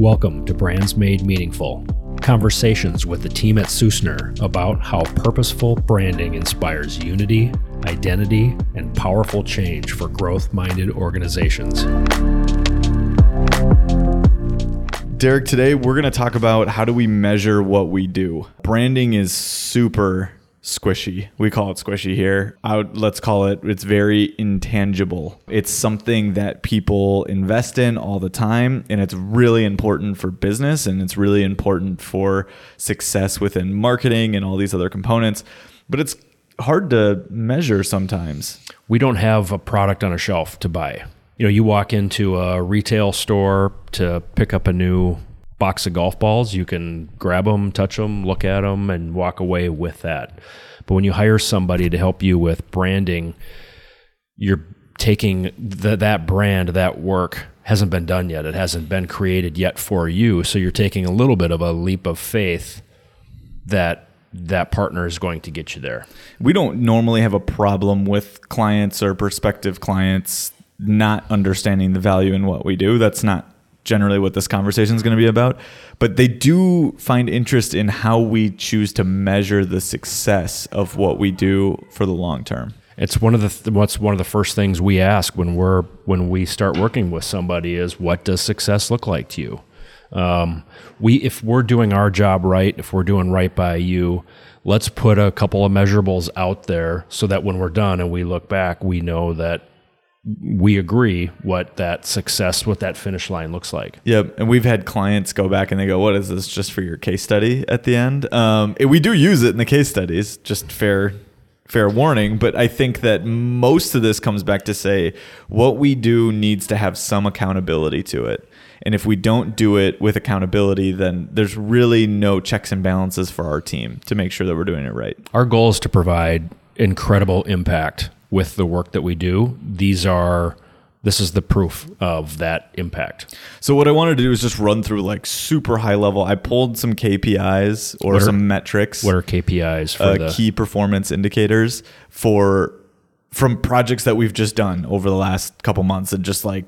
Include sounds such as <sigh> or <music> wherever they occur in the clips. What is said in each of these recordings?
Welcome to Brands Made Meaningful. Conversations with the team at Sussner about how purposeful branding inspires unity, identity, and powerful change for growth minded organizations. Derek, today we're going to talk about how do we measure what we do. Branding is super squishy. We call it squishy here. Would, let's call it, it's very intangible. It's something that people invest in all the time, and it's really important for business and it's really important for success within marketing and all these other components. But it's hard to measure sometimes. We don't have a product on a shelf to buy. You know, you walk into a retail store to pick up a new box of golf balls. You can grab them, touch them, look at them, and walk away with that. But when you hire somebody to help you with branding, you're taking the, that brand, that work hasn't been done yet. It hasn't been created yet for you. So you're taking a little bit of a leap of faith that that partner is going to get you there. We don't normally have a problem with clients or prospective clients not understanding the value in what we do. That's not generally what this conversation is going to be about, but they do find interest in how we choose to measure the success of what we do for the long term. It's one of the what's one of the first things we ask when we're when we start working with somebody is what does success look like to you? Um, we if we're doing our job right, if we're doing right by you, let's put a couple of measurables out there so that when we're done and we look back, we know that we agree what that success, what that finish line looks like. Yep. And we've had clients go back and they go, What is this just for your case study at the end? Um, we do use it in the case studies, just fair. Fair warning, but I think that most of this comes back to say what we do needs to have some accountability to it. And if we don't do it with accountability, then there's really no checks and balances for our team to make sure that we're doing it right. Our goal is to provide incredible impact with the work that we do. These are this is the proof of that impact. So what I wanted to do is just run through like super high level. I pulled some KPIs or are, some metrics. What are KPIs for uh, the key performance indicators for from projects that we've just done over the last couple months and just like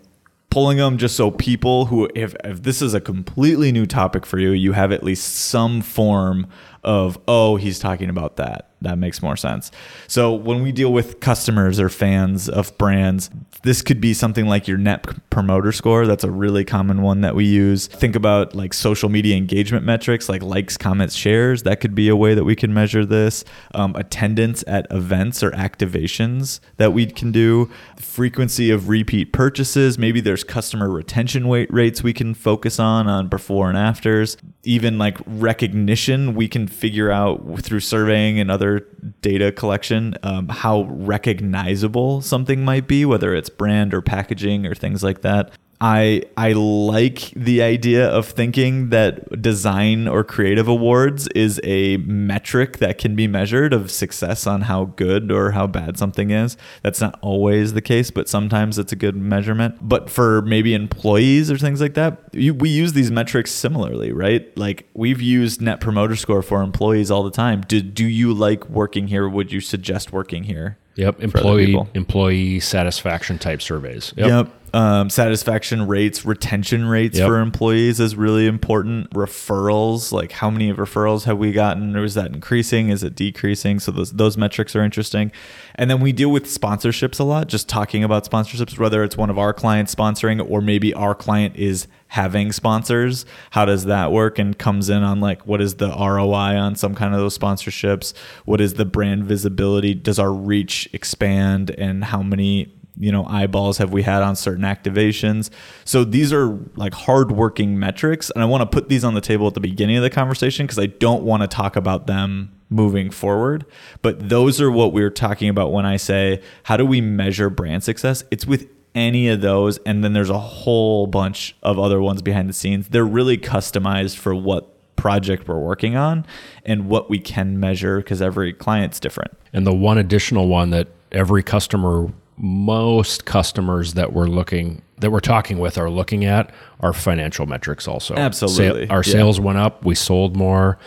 pulling them just so people who if, if this is a completely new topic for you, you have at least some form of oh he's talking about that that makes more sense. So when we deal with customers or fans of brands this could be something like your net promoter score. That's a really common one that we use. Think about like social media engagement metrics like likes comments shares. That could be a way that we can measure this. Um, attendance at events or activations that we can do. Frequency of repeat purchases. Maybe there's customer retention rates we can focus on on before and afters. Even like recognition we can figure out through surveying and other data collection um, how recognizable something might be, whether it's brand or packaging or things like that. I I like the idea of thinking that design or creative awards is a metric that can be measured of success on how good or how bad something is. That's not always the case, but sometimes it's a good measurement. But for maybe employees or things like that, you, we use these metrics similarly, right? Like we've used net promoter score for employees all the time. Do do you like working here? Would you suggest working here? Yep, employee employee satisfaction type surveys. Yep. yep. Um, satisfaction rates, retention rates yep. for employees is really important. Referrals, like how many referrals have we gotten, or is that increasing? Is it decreasing? So those those metrics are interesting. And then we deal with sponsorships a lot. Just talking about sponsorships, whether it's one of our clients sponsoring, or maybe our client is having sponsors. How does that work? And comes in on like what is the ROI on some kind of those sponsorships? What is the brand visibility? Does our reach expand? And how many you know eyeballs have we had on certain activations so these are like hardworking metrics and i want to put these on the table at the beginning of the conversation because i don't want to talk about them moving forward but those are what we are talking about when i say how do we measure brand success it's with any of those and then there's a whole bunch of other ones behind the scenes they're really customized for what project we're working on and what we can measure because every client's different and the one additional one that every customer most customers that we're looking that we're talking with are looking at are financial metrics also. Absolutely. Sa- our yeah. sales went up, we sold more,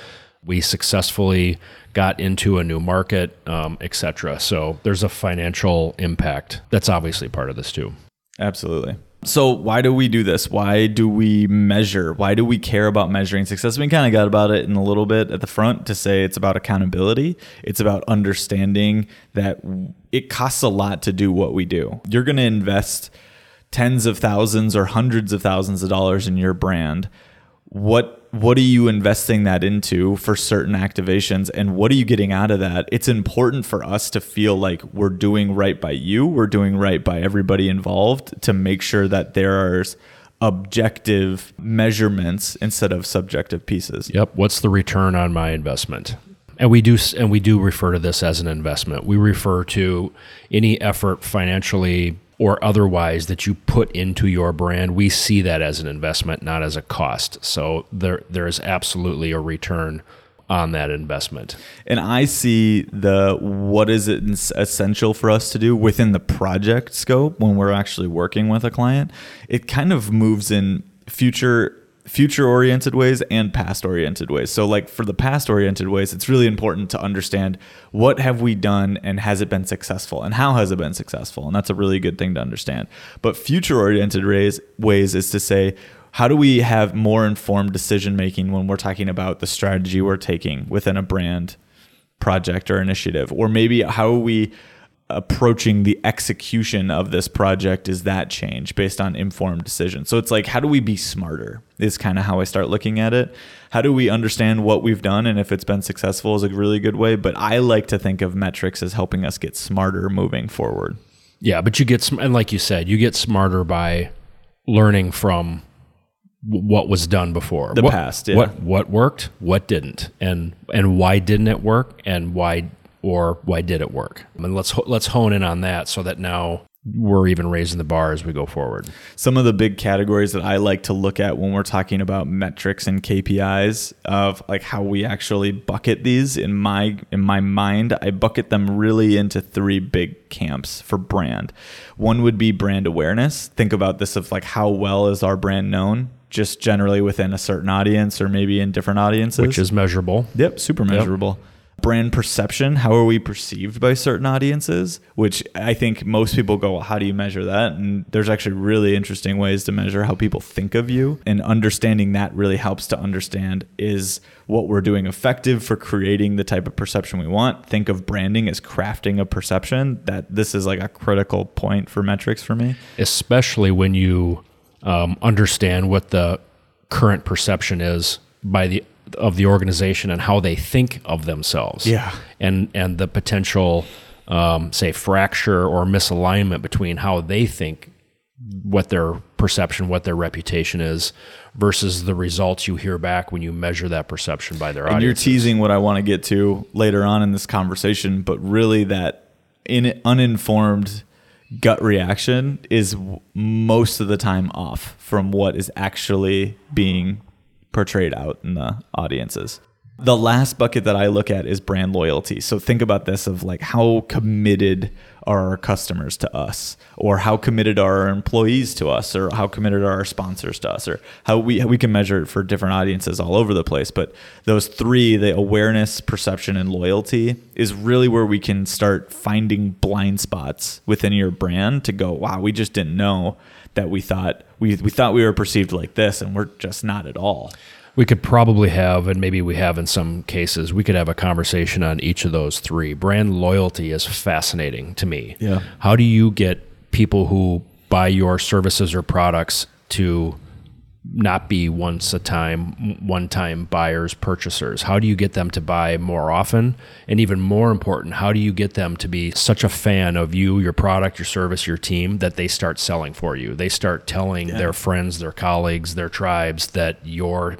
we successfully got into a new market, um, etc. So there's a financial impact that's obviously part of this too. Absolutely. So why do we do this? Why do we measure? Why do we care about measuring success? We kind of got about it in a little bit at the front to say it's about accountability. It's about understanding that it costs a lot to do what we do. You're going to invest tens of thousands or hundreds of thousands of dollars in your brand. What what are you investing that into for certain activations and what are you getting out of that? It's important for us to feel like we're doing right by you we're doing right by everybody involved to make sure that there are objective measurements instead of subjective pieces. Yep. What's the return on my investment? And we do and we do refer to this as an investment. We refer to any effort financially or otherwise that you put into your brand, we see that as an investment, not as a cost. So there there is absolutely a return on that investment. And I see the what is it essential for us to do within the project scope when we're actually working with a client. It kind of moves in future future oriented ways and past oriented ways. So like for the past oriented ways, it's really important to understand what have we done and has it been successful and how has it been successful? And that's a really good thing to understand. But future oriented ways ways is to say how do we have more informed decision making when we're talking about the strategy we're taking within a brand project or initiative or maybe how we approaching the execution of this project is that change based on informed decisions. So it's like, how do we be smarter? Is kind of how I start looking at it. How do we understand what we've done and if it's been successful is a really good way. But I like to think of metrics as helping us get smarter moving forward. Yeah, but you get and like you said, you get smarter by learning from what was done before the what, past yeah. what what worked what didn't and and why didn't it work and why or why did it work? And let's let's hone in on that so that now we're even raising the bar as we go forward. Some of the big categories that I like to look at when we're talking about metrics and KPIs of like how we actually bucket these in my in my mind, I bucket them really into three big camps for brand. One would be brand awareness. Think about this of like how well is our brand known? Just generally within a certain audience or maybe in different audiences. Which is measurable. Yep, super measurable. Yep brand perception how are we perceived by certain audiences which i think most people go well, how do you measure that? And there's actually really interesting ways to measure how people think of you. And understanding that really helps to understand is what we're doing effective for creating the type of perception we want? Think of branding as crafting a perception. That this is like a critical point for metrics for me. Especially when you um, understand what the current perception is by the of the organization and how they think of themselves. Yeah. And and the potential um, say fracture or misalignment between how they think what their perception, what their reputation is versus the results you hear back when you measure that perception by their and audience. You're teasing what I want to get to later on in this conversation, but really that in uninformed gut reaction is most of the time off from what is actually being portrayed out in the audiences. The last bucket that I look at is brand loyalty. So think about this of like how committed are our customers to us or how committed are our employees to us or how committed are our sponsors to us or how we we can measure it for different audiences all over the place but those three the awareness perception and loyalty is really where we can start finding blind spots within your brand to go wow we just didn't know that we thought we we thought we were perceived like this and we're just not at all. We could probably have, and maybe we have in some cases, we could have a conversation on each of those three. Brand loyalty is fascinating to me. Yeah. How do you get people who buy your services or products to not be once a time one time buyers purchasers? How do you get them to buy more often? And even more important how do you get them to be such a fan of you your product your service your team that they start selling for you? They start telling yeah. their friends their colleagues their tribes that your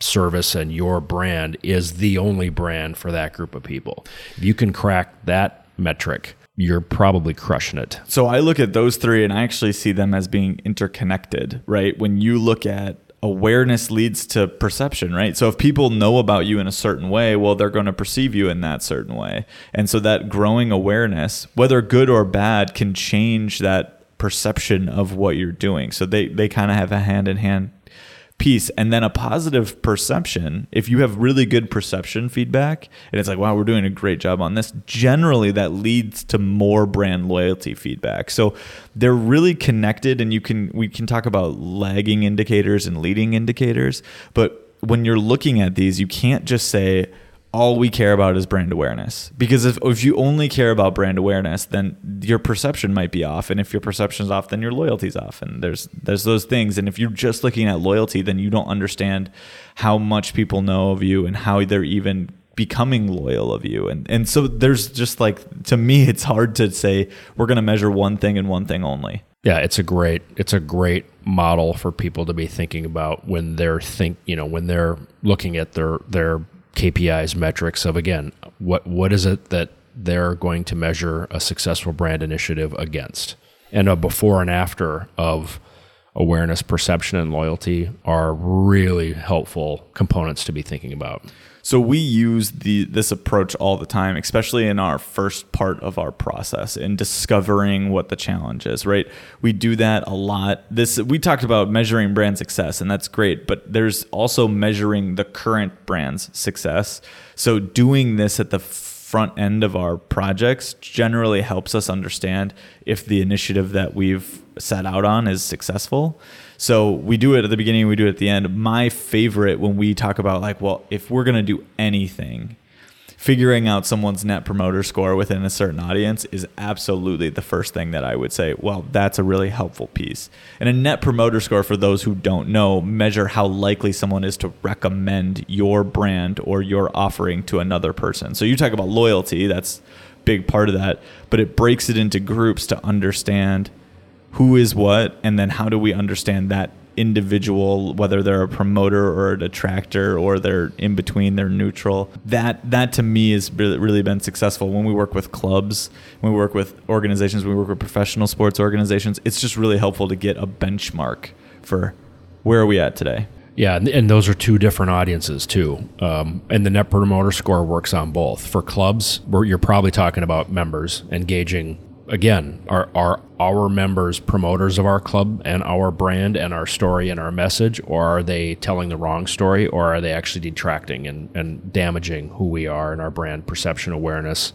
service and your brand is the only brand for that group of people. If you can crack that metric you're probably crushing it. So I look at those three and I actually see them as being interconnected, right? When you look at awareness leads to perception, right? So if people know about you in a certain way, well, they're going to perceive you in that certain way. And so that growing awareness, whether good or bad, can change that perception of what you're doing. So they, they kind of have a hand in hand piece and then a positive perception. If you have really good perception feedback and it's like wow we're doing a great job on this generally that leads to more brand loyalty feedback. So they're really connected and you can we can talk about lagging indicators and leading indicators but when you're looking at these you can't just say all we care about is brand awareness. Because if, if you only care about brand awareness, then your perception might be off. And if your perception's off, then your loyalty's off. And there's there's those things. And if you're just looking at loyalty, then you don't understand how much people know of you and how they're even becoming loyal of you. And and so there's just like to me it's hard to say we're gonna measure one thing and one thing only. Yeah, it's a great it's a great model for people to be thinking about when they're think you know when they're looking at their their KPIs, metrics of again, what what is it that they're going to measure a successful brand initiative against, and a before and after of awareness, perception, and loyalty are really helpful components to be thinking about. So we use the this approach all the time, especially in our first part of our process in discovering what the challenge is, right? We do that a lot. This we talked about measuring brand success and that's great, but there's also measuring the current brand's success. So doing this at the front end of our projects generally helps us understand if the initiative that we've set out on is successful. So we do it at the beginning, we do it at the end. My favorite when we talk about like, well, if we're gonna do anything, figuring out someone's net promoter score within a certain audience is absolutely the first thing that I would say, well, that's a really helpful piece. And a net promoter score, for those who don't know, measure how likely someone is to recommend your brand or your offering to another person. So you talk about loyalty, that's a big part of that, but it breaks it into groups to understand who is what, and then how do we understand that individual, whether they're a promoter or a detractor or they're in between, they're neutral. That that to me has really, been successful when we work with clubs, when we work with organizations, when we work with professional sports organizations. It's just really helpful to get a benchmark for where are we at today. Yeah, and those are two different audiences too. Um, and the Net Promoter Score works on both. For clubs, you're probably talking about members engaging again, are are our members promoters of our club and our brand and our story and our message, or are they telling the wrong story, or are they actually detracting and, and damaging who we are and our brand perception awareness?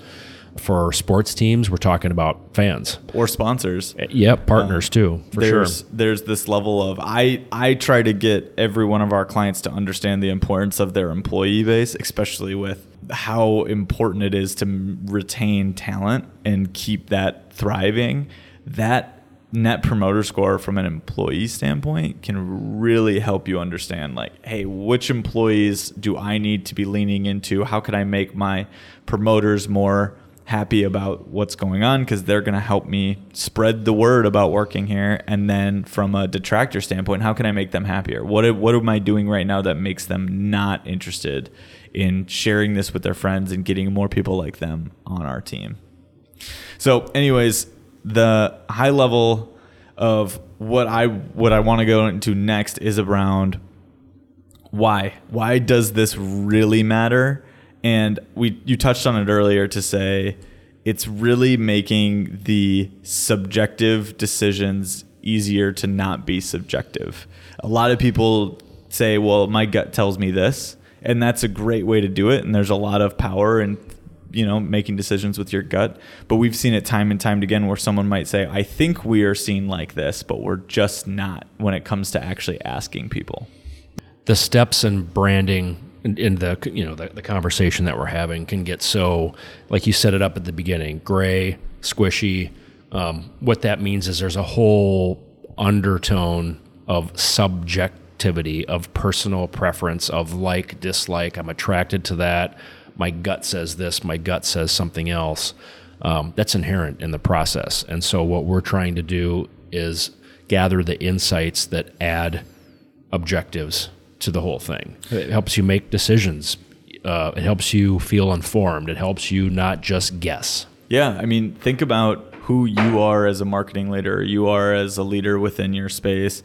For sports teams, we're talking about fans or sponsors. Yep, partners uh, too. For there's, sure. There's this level of I I try to get every one of our clients to understand the importance of their employee base, especially with how important it is to retain talent and keep that thriving, that net promoter score from an employee standpoint can really help you understand like hey which employees do i need to be leaning into? How can i make my promoters more happy about what's going on? Because they're going to help me spread the word about working here. And then from a detractor standpoint how can i make them happier? What what am i doing right now that makes them not interested in sharing this with their friends and getting more people like them on our team. So, anyways, the high level of what I what I want to go into next is around why. Why does this really matter? And we you touched on it earlier to say it's really making the subjective decisions easier to not be subjective. A lot of people say, "Well, my gut tells me this." And that's a great way to do it. And there's a lot of power in you know making decisions with your gut. But we've seen it time and time again where someone might say, "I think we are seen like this, but we're just not." When it comes to actually asking people, the steps in branding in, the you know the, the conversation that we're having can get so like you set it up at the beginning, gray, squishy. Um, what that means is there's a whole undertone of subject activity of personal preference of like dislike. I'm attracted to that. My gut says this my gut says something else. Um, that's inherent in the process. And so what we're trying to do is gather the insights that add objectives to the whole thing. It helps you make decisions. Uh, it helps you feel informed. It helps you not just guess. Yeah i mean think about who you are as a marketing leader. You are as a leader within your space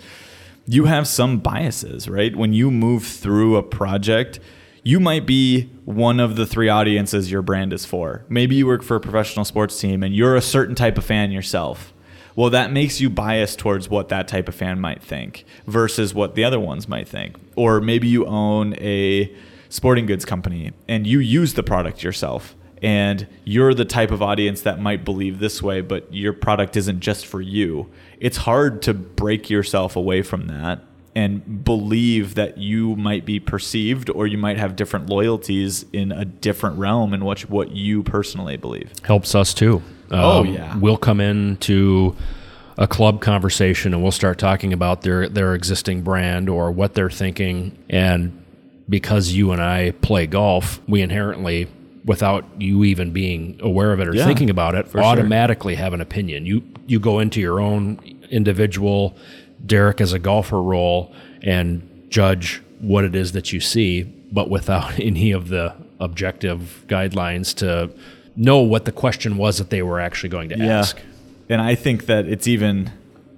you have some biases, right? When you move through a project, you might be one of the three audiences your brand is for. Maybe you work for a professional sports team and you're a certain type of fan yourself. Well, that makes you biased towards what that type of fan might think versus what the other ones might think. Or maybe you own a sporting goods company and you use the product yourself and you're the type of audience that might believe this way, but your product isn't just for you. It's hard to break yourself away from that and believe that you might be perceived or you might have different loyalties in a different realm in which what you personally believe. Helps us too. Oh, Um, yeah. We'll come into a club conversation and we'll start talking about their their existing brand or what they're thinking and because you and I play golf, we inherently without you even being aware of it or Yeah, thinking about it, sure. automatically have an opinion. You you go into your own individual Derek as a golfer role and judge what it is that you see, but without <laughs> any of the objective guidelines to know what the question was that they were actually going to ask. And I think that it's even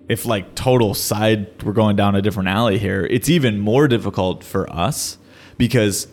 if like total side we're going down a different alley here, it's even more difficult for us because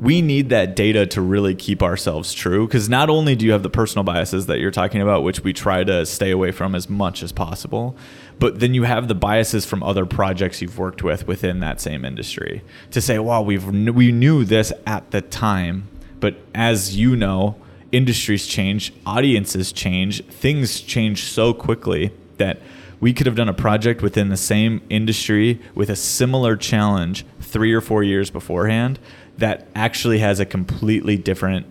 we need that data to really keep ourselves true because not only do you have the personal biases that you're talking about which we try to stay away from as much as possible but then you have the biases from other projects you've worked with within that same industry to say wow we've we knew this at the time. But as you know industries change audiences change things change so quickly that we could have done a project within the same industry with a similar challenge three or four years beforehand that actually has a completely different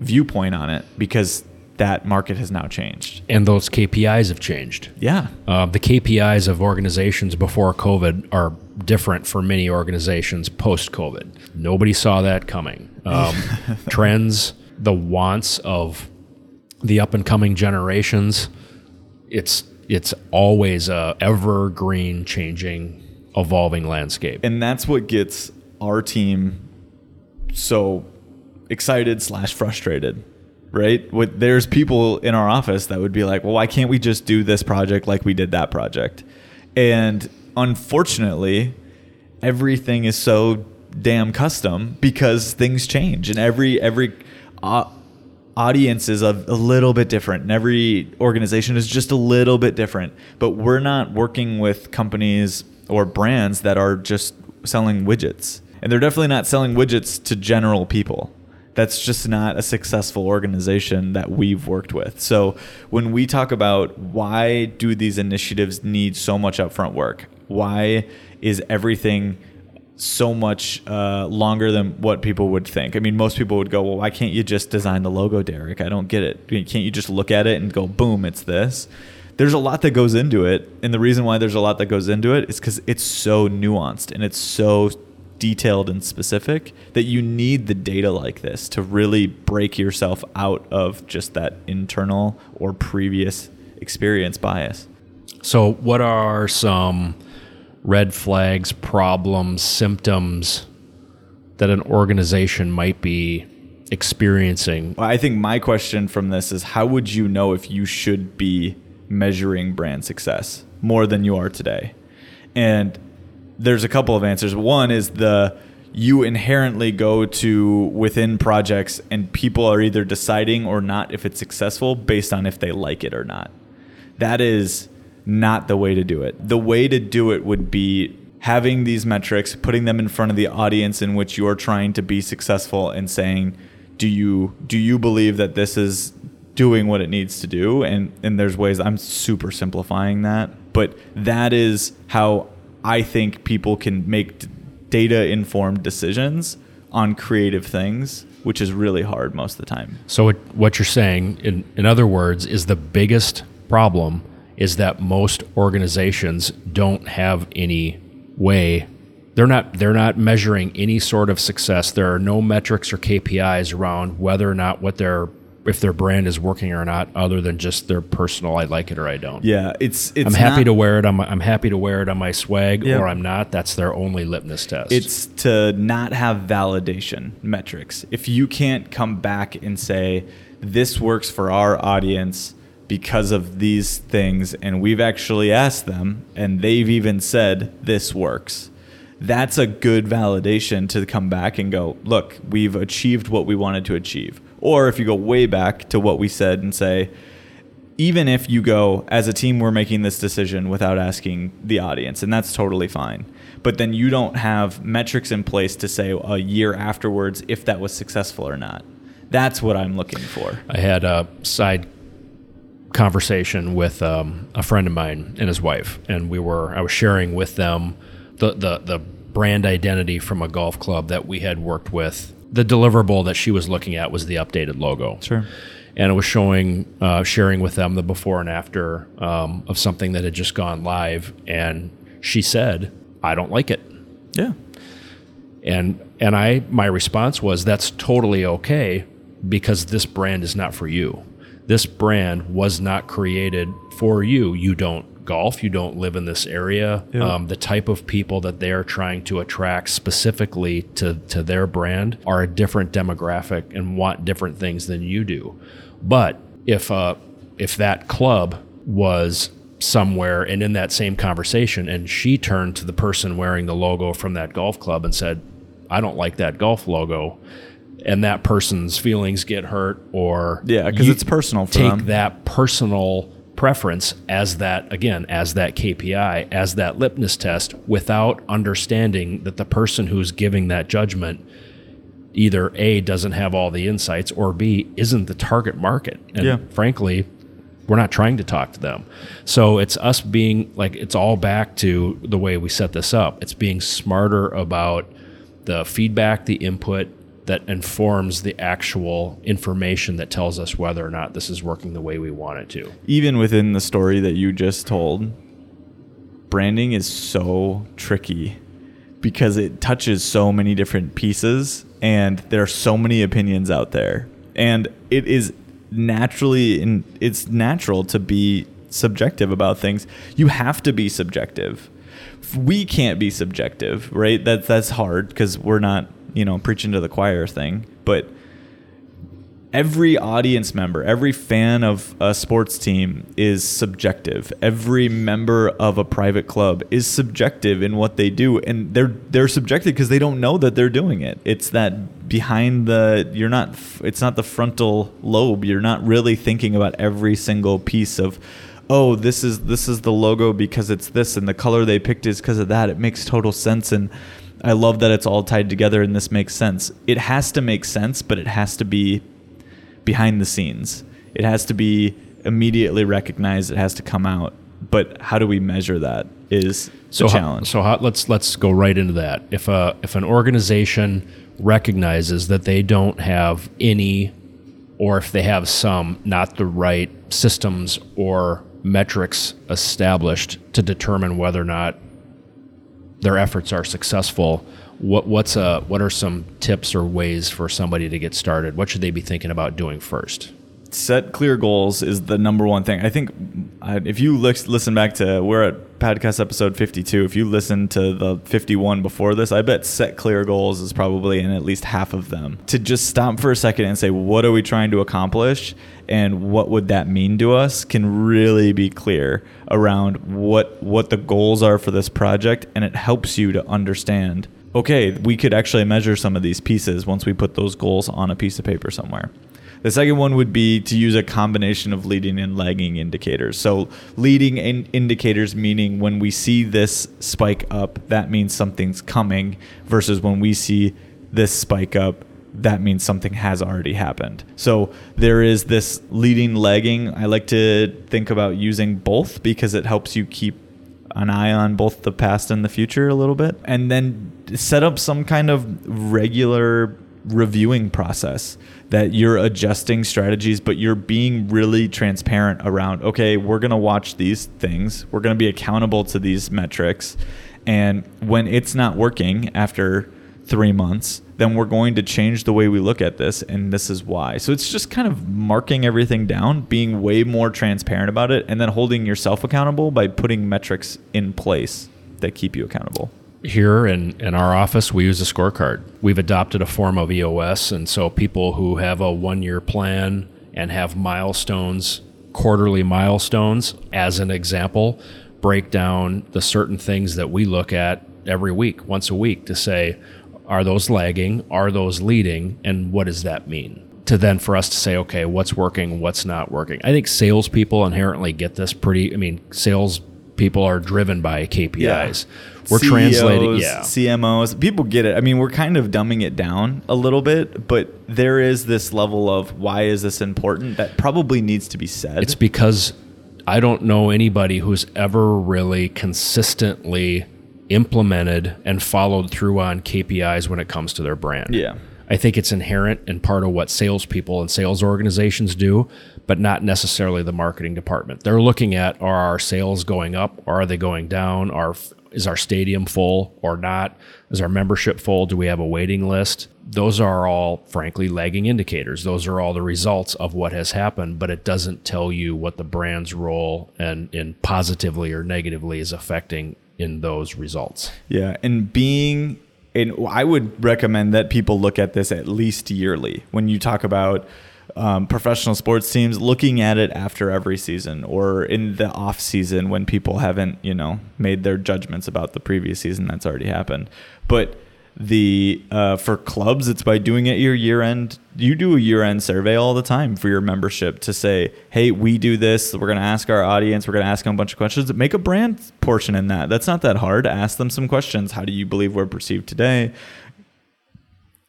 viewpoint on it because that market has now changed. And those KPIs have changed. Yeah. Uh, the KPIs of organizations before COVID are different for many organizations post COVID. Nobody saw that coming. Um, <laughs> trends, the wants of the up and coming generations, it's it's always a evergreen, changing, evolving landscape. And that's what gets our team so excited slash frustrated right? With there's people in our office that would be like well why can't we just do this project like we did that project? And unfortunately everything is so damn custom because things change and every every uh, audience is a, a little bit different and every organization is just a little bit different. But we're not working with companies or brands that are just selling widgets and they're definitely not selling widgets to general people that's just not a successful organization that we've worked with so when we talk about why do these initiatives need so much upfront work why is everything so much uh, longer than what people would think. I mean, most people would go, "Well, why can't you just design the logo, Derek? I don't get it. Can't you just look at it and go, boom, it's this?" There's a lot that goes into it, and the reason why there's a lot that goes into it is because it's so nuanced and it's so detailed and specific that you need the data like this to really break yourself out of just that internal or previous experience bias. So, what are some red flags, problems, symptoms that an organization might be experiencing? I think my question from this is how would you know if you should be measuring brand success more than you are today? And there's a couple of answers. One is the you inherently go to within projects and people are either deciding or not if it's successful based on if they like it or not. That is not the way to do it. The way to do it would be having these metrics, putting them in front of the audience in which you're trying to be successful and saying, do you do you believe that this is doing what it needs to do? And and there's ways I'm super simplifying that, but that is how I think people can make data informed decisions on creative things, which is really hard most of the time. So, what, what you're saying, in, in other words, is the biggest problem is that most organizations don't have any way. They're not they're not measuring any sort of success. There are no metrics or KPIs around whether or not what their if their brand is working or not, other than just their personal "I like it" or "I don't." Yeah, it's it's I'm happy not- to wear it on my I'm happy to wear it on my swag, Yeah. or I'm not. That's their only litmus test. It's to not have validation metrics. If you can't come back and say, this works for our audience because of these things, and we've actually asked them, and they've even said, this works, that's a good validation to come back and go, look, we've achieved what we wanted to achieve. Or if you go way back to what we said and say, even if you go as a team we're making this decision without asking the audience and that's totally fine. But then you don't have metrics in place to say a year afterwards if that was successful or not. That's what i'm looking for. I had a side conversation with um, a friend of mine and his wife, and we were I was sharing with them the, the the brand identity from a golf club that we had worked with. The deliverable that she was looking at was the updated logo. Sure. And it was showing, uh, sharing with them the before and after um, of something that had just gone live. And she said, "I don't like it." yeah and and I my response was that's totally okay because this brand is not for you. This brand was not created for you. You don't golf. You don't live in this area. Yeah. Um, the type of people that they are trying to attract specifically to to their brand are a different demographic and want different things than you do. But if uh, if that club was somewhere and in that same conversation and she turned to the person wearing the logo from that golf club and said I don't like that golf logo, and that person's feelings get hurt, or yeah because it's personal for take them. that personal preference as that again as that KPI as that litmus test without understanding that the person who's giving that judgment either a doesn't have all the insights or b isn't the target market. And Yeah. frankly we're not trying to talk to them. So it's us being like it's all back to the way we set this up. It's being smarter about the feedback the input that informs the actual information that tells us whether or not this is working the way we want it to even within the story that you just told, branding is so tricky because it touches so many different pieces and there are so many opinions out there. And it is naturally in it's natural to be subjective about things. You have to be subjective. We can't be subjective, right? That that's hard because we're not, you know, preaching to the choir thing, but every audience member, every fan of a sports team is subjective. Every member of a private club is subjective in what they do and they're they're subjective because they don't know that they're doing it. It's that behind the you're not it's not the frontal lobe. You're not really thinking about every single piece of oh, this is this is the logo because it's this and the color they picked is because of that. It makes total sense and I love that it's all tied together and this makes sense. It has to make sense, but it has to be behind the scenes. It has to be immediately recognized. It has to come out. But how do we measure that? Is so how- challenge. so how, let's let's go right into that. If a if an organization recognizes that they don't have any, or if they have some, not the right systems or metrics established to determine whether or not their efforts are successful. What what's a what are some tips or ways for somebody to get started? What should they be thinking about doing first? set clear goals is the number one thing. I think uh, if you listen back to we're at podcast episode 52. If you listen to the 51 before this, I bet set clear goals is probably in at least half of them. To just stop for a second and say, what are we trying to accomplish, and what would that mean to us, can really be clear around what what the goals are for this project, and it helps you to understand. Okay, we could actually measure some of these pieces once we put those goals on a piece of paper somewhere. The second one would be to use a combination of leading and lagging indicators. So, leading in indicators meaning when we see this spike up, that means something's coming, versus when we see this spike up, that means something has already happened. So, there is this leading, lagging. I like to think about using both because it helps you keep an eye on both the past and the future a little bit and then set up some kind of regular reviewing process that you're adjusting strategies but you're being really transparent around okay we're going to watch these things we're going to be accountable to these metrics and when it's not working after 3 months then we're going to change the way we look at this and this is why. So it's just kind of marking everything down being way more transparent about it and then holding yourself accountable by putting metrics in place that keep you accountable here in, in our office, we use a scorecard. We've adopted a form of EOS, and so people who have a one year plan and have milestones, quarterly milestones, as an example, break down the certain things that we look at every week, once a week, to say, are those lagging? Are those leading? And what does that mean? to then for us to say, okay, what's working, what's not working. I think salespeople inherently get this pretty. I mean, sales people are driven by KPIs. We're CEOs, translating, yeah. CMOs. People get it. I mean, we're kind of dumbing it down a little bit, but there is this level of why is this important that probably needs to be said. It's because I don't know anybody who's ever really consistently implemented and followed through on KPIs when it comes to their brand. yeah. I think it's inherent and part of what salespeople and sales organizations do, but not necessarily the marketing department. They're looking at are our sales going up? Or are they going down? Are is our stadium full or not? Is our membership full? Do we have a waiting list? Those are all, frankly, lagging indicators. Those are all the results of what has happened, but it doesn't tell you what the brand's role and in positively or negatively is affecting in those results. Yeah, and being and I would recommend that people look at this at least yearly when you talk about um, professional sports teams looking at it after every season or in the off season when people haven't you know made their judgments about the previous season that's already happened. But the uh, for clubs it's by doing it your year end. You do a year end survey all the time for your membership to say hey we do this. We're going to ask our audience. We're going to ask them a bunch of questions. Make a brand portion in that. That's not that hard. Ask them some questions. How do you believe we're perceived today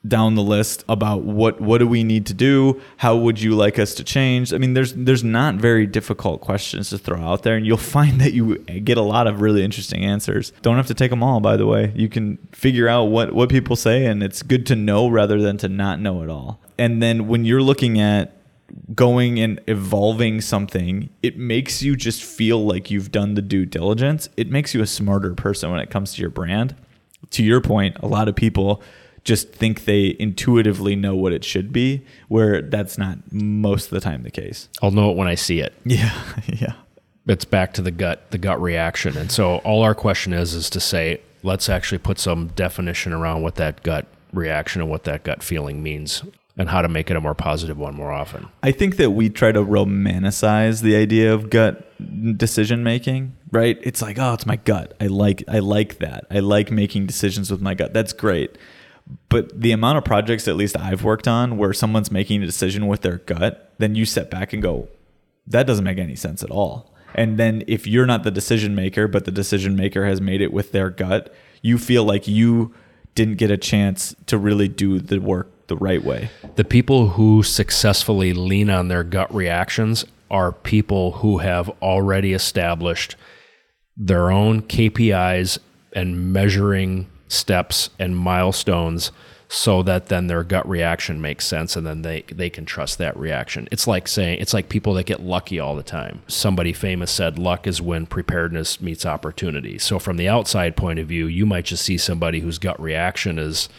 down the list about what what do we need to do? How would you like us to change? I mean there's there's not very difficult questions to throw out there and you'll <laughs> find that you get a lot of really interesting answers. Don't have to take them all by the way. You can figure out what what people say and it's good to know rather than to not know it all. And then when you're looking at going and evolving something, it makes you just feel like you've done the due diligence. It makes you a smarter person when it comes to your brand. To your point, a lot of people just think they intuitively know what it should be, where that's not most of the time the case. I'll know it when I see it. <laughs> Yeah, yeah. It's back to the gut, the gut reaction. And so all our question is is to say, let's actually put some definition around what that gut reaction and what that gut feeling means and how to make it a more positive one more often. I think that we try to romanticize the idea of gut decision making, right? It's like, oh, it's my gut. I like I like that. I like making decisions with my gut. That's great. But the amount of projects at least I've worked on where someone's making a decision with their gut, then you step back and go, that doesn't make any sense at all. And then if you're not the decision maker, but the decision maker has made it with their gut, you feel like you didn't get a chance to really do the work the right way. The people who successfully lean on their gut reactions are people who have already established their own KPIs and measuring steps and milestones so that then their gut reaction makes sense and then they, they can trust that reaction. It's like saying it's like people that get lucky all the time. Somebody famous said luck is when preparedness meets opportunity. So from the outside point of view, you might just see somebody whose gut reaction is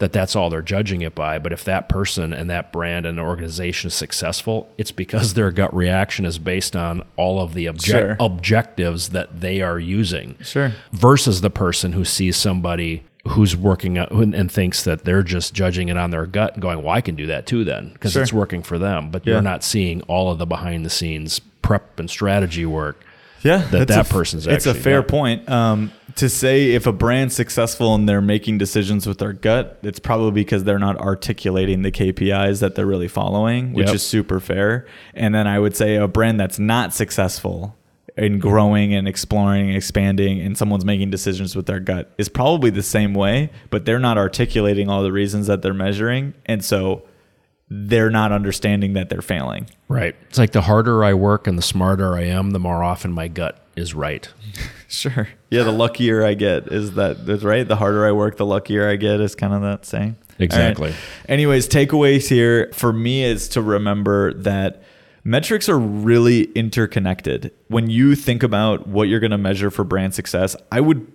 that that's all they're judging it by. But if that person and that brand and organization is successful, it's because their gut reaction is based on all of the object- Sure. objectives that they are using. Sure. Versus the person who sees somebody who's working and and thinks that they're just judging it on their gut and going, well, I can do that too then because Sure. it's working for them. But Yeah. you're not seeing all of the behind the scenes prep and strategy work. Yeah, that that a- person's It's a fair point. Um, to say if a brand's successful and they're making decisions with their gut, it's probably because they're not articulating the KPIs that they're really following, which Yep. is super fair. And then I would say a brand that's not successful in growing and exploring and expanding and someone's making decisions with their gut is probably the same way, but they're not articulating all the reasons that they're measuring. And so they're not understanding that they're failing. Right. It's like the harder I work and the smarter I am, the more often my gut is right. <laughs> Sure. Yeah, the luckier I get is that that's right. The harder I work, the luckier I get is kind of that saying. Exactly. Right. Anyways, takeaways here for me is to remember that metrics are really interconnected. When you think about what you're going to measure for brand success, I would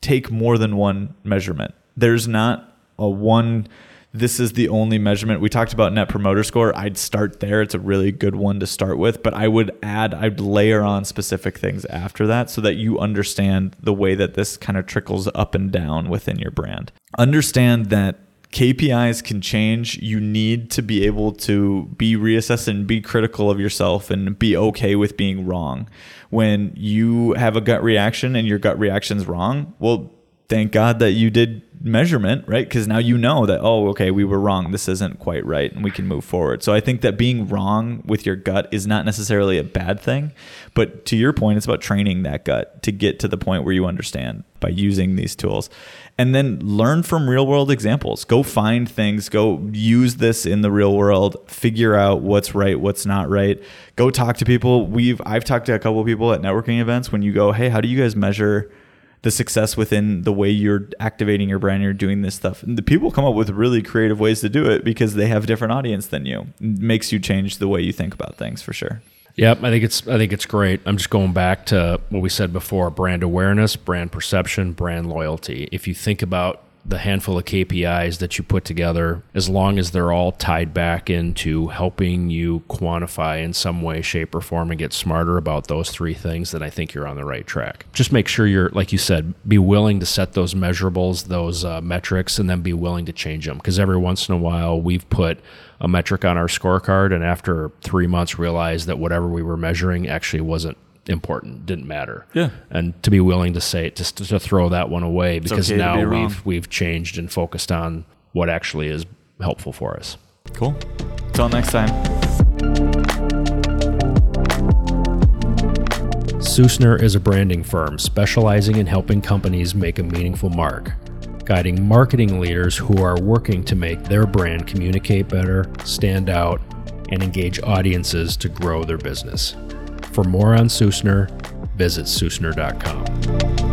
take more than one measurement. There's not a one this is the only measurement. We talked about net promoter score. I'd start there. It's a really good one to start with, but I would add, I'd layer on specific things after that so that you understand the way that this kind of trickles up and down within your brand. Understand that KPIs can change. You need to be able to be reassessed and be critical of yourself and be okay with being wrong. When you have a gut reaction and your gut reaction's wrong, well, thank God that you did measurement, right? Because now you know that, oh, okay, we were wrong. This isn't quite right. And we can move forward. So I think that being wrong with your gut is not necessarily a bad thing. But to your point, it's about training that gut to get to the point where you understand by using these tools. And then learn from real world examples. Go find things, go use this in the real world, figure out what's right, what's not right. Go talk to people. We've I've talked to a couple people at networking events when you go, "Hey, how do you guys measure the success within the way you're activating your brand, you're doing this stuff. And the people come up with really creative ways to do it because they have different audience than you. It makes you change the way you think about things for sure. Yep, I think it's I think it's great. I'm just going back to what we said before: brand awareness, brand perception, brand loyalty. If you think about the handful of KPIs that you put together, as long as they're all tied back into helping you quantify in some way, shape, or form and get smarter about those three things, then I think you're on the right track. Just make sure you're, like you said, be willing to set those measurables, those uh, metrics, and then be willing to change them. Because every once in a while, we've put a metric on our scorecard, and after three months, realized that whatever we were measuring actually wasn't important didn't matter Yeah. and to be willing to say just to throw that one away because okay now be we've we've changed and focused on what actually is helpful for us Cool. Until next time. Sussner is a branding firm specializing in helping companies make a meaningful mark, guiding marketing leaders who are working to make their brand communicate better, stand out, and engage audiences to grow their business. For more on Sussner, visit sussner.com.